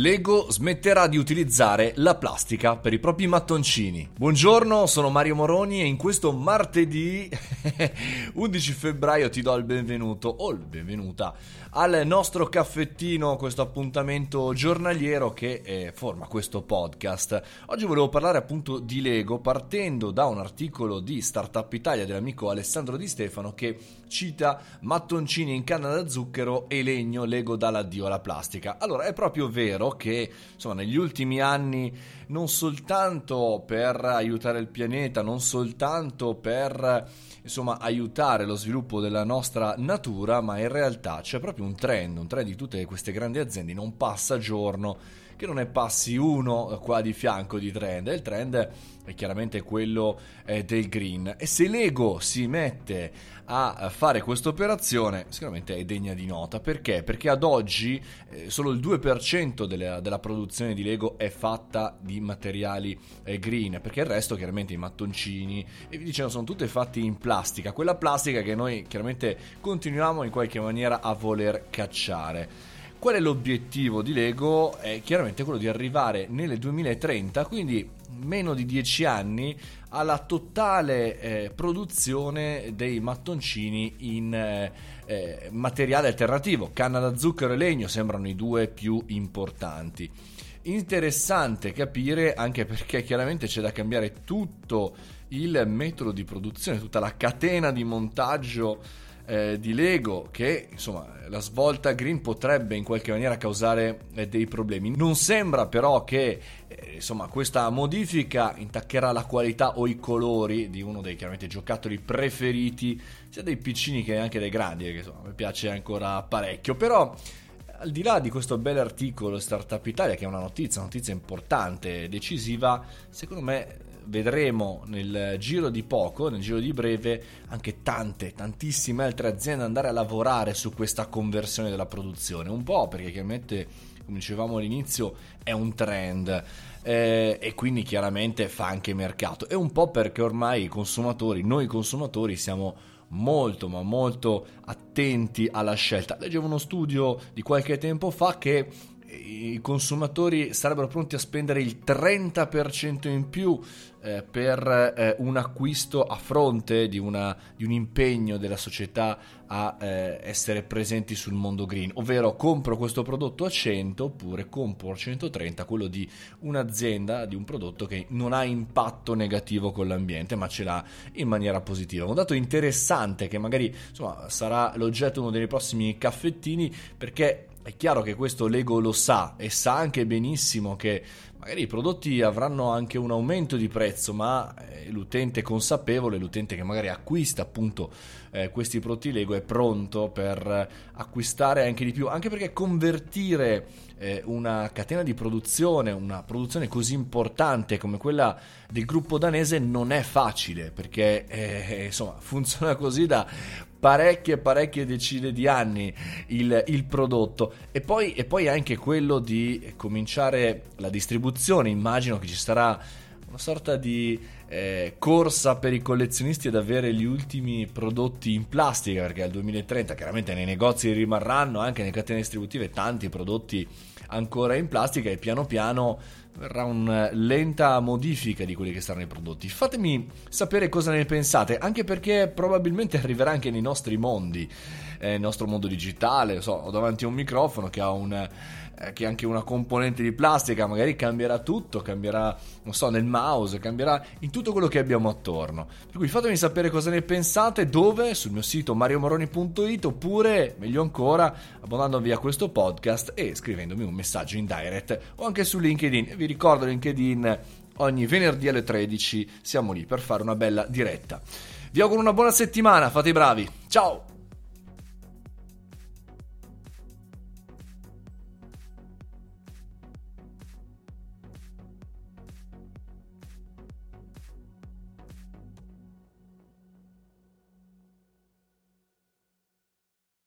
Lego smetterà di utilizzare la plastica per i propri mattoncini. Buongiorno, sono Mario Moroni e in questo martedì 11 febbraio ti do il benvenuto o il benvenuta al nostro caffettino, questo appuntamento giornaliero che eh, forma questo podcast. Oggi volevo parlare appunto di Lego partendo da un articolo di Startup Italia dell'amico Alessandro Di Stefano che cita mattoncini in canna da zucchero e legno Lego dall'addio alla plastica. Allora è proprio vero che insomma negli ultimi anni non soltanto per aiutare il pianeta, non soltanto per insomma aiutare lo sviluppo della nostra natura, ma in realtà c'è proprio un trend, un trend di tutte queste grandi aziende, non passa giorno che non ne passi uno qua di fianco di trend. E il trend è chiaramente quello eh, del green. E se Lego si mette a fare questa operazione, sicuramente è degna di nota. Perché? Perché ad oggi eh, solo il 2% della, della, produzione di Lego è fatta di materiali eh, green, perché il resto chiaramente i mattoncini e vi dicevo sono tutte fatte in plastica, quella plastica che noi chiaramente continuiamo in qualche maniera a voler cacciare. Qual è l'obiettivo di Lego? È chiaramente quello di arrivare nel 2030, quindi meno di 10 anni, alla totale eh, produzione dei mattoncini in eh, eh, materiale alternativo. Canna da zucchero e legno sembrano i due più importanti. Interessante capire anche perché chiaramente c'è da cambiare tutto il metodo di produzione, tutta la catena di montaggio eh, di Lego che insomma la svolta green potrebbe in qualche maniera causare eh, dei problemi. Non sembra però che eh, insomma questa modifica intaccherà la qualità o i colori di uno dei chiaramente giocattoli preferiti sia dei piccini che anche dei grandi che insomma mi piace ancora parecchio però al di là di questo bel articolo Startup Italia, che è una notizia, una notizia importante, decisiva, secondo me vedremo nel giro di poco, nel giro di breve, anche tante, tantissime altre aziende andare a lavorare su questa conversione della produzione. Un po' perché chiaramente, come dicevamo all'inizio, è un trend. Eh, e quindi chiaramente fa anche mercato e un po' perché ormai i consumatori, noi consumatori siamo molto ma molto attenti alla scelta. Leggevo uno studio di qualche tempo fa che i consumatori sarebbero pronti a spendere il 30% in più eh, per eh, un acquisto a fronte di, una, di, un impegno della società a eh, essere presenti sul mondo green, ovvero compro questo prodotto a 100 oppure compro a 130 quello di un'azienda, di un prodotto che non ha impatto negativo con l'ambiente ma ce l'ha in maniera positiva. Un dato interessante che magari insomma, sarà l'oggetto di uno dei prossimi caffettini perché è chiaro che questo Lego lo sa e sa anche benissimo che magari i prodotti avranno anche un aumento di prezzo, ma eh, l'utente consapevole, l'utente che magari acquista appunto eh, questi prodotti Lego è pronto per acquistare anche di più, anche perché convertire eh, una catena di produzione, una produzione così importante come quella del gruppo danese non è facile, perché eh, insomma funziona così da parecchie parecchie decine di anni il, il prodotto. E poi, e poi anche quello di cominciare la distribuzione. Immagino che ci sarà una sorta di eh, corsa per i collezionisti ad avere gli ultimi prodotti in plastica perché al 2030 chiaramente nei negozi rimarranno anche nelle catene distributive tanti prodotti ancora in plastica e piano piano verrà una lenta modifica di quelli che saranno i prodotti. Fatemi sapere cosa ne pensate, anche perché probabilmente arriverà anche nei nostri mondi, eh, nel nostro mondo digitale. So, ho davanti un microfono che ha un, eh, che anche una componente di plastica, magari cambierà tutto, cambierà, non so, nel mouse, cambierà in tutto quello che abbiamo attorno. Per cui fatemi sapere cosa ne pensate, dove, sul mio sito mariomoroni.it oppure, meglio ancora, abbonandovi a questo podcast e scrivendomi un messaggio in direct o anche su LinkedIn. Vi ricordo LinkedIn ogni venerdì alle 13 siamo lì per fare una bella diretta. Vi auguro una buona settimana, fate i bravi. Ciao!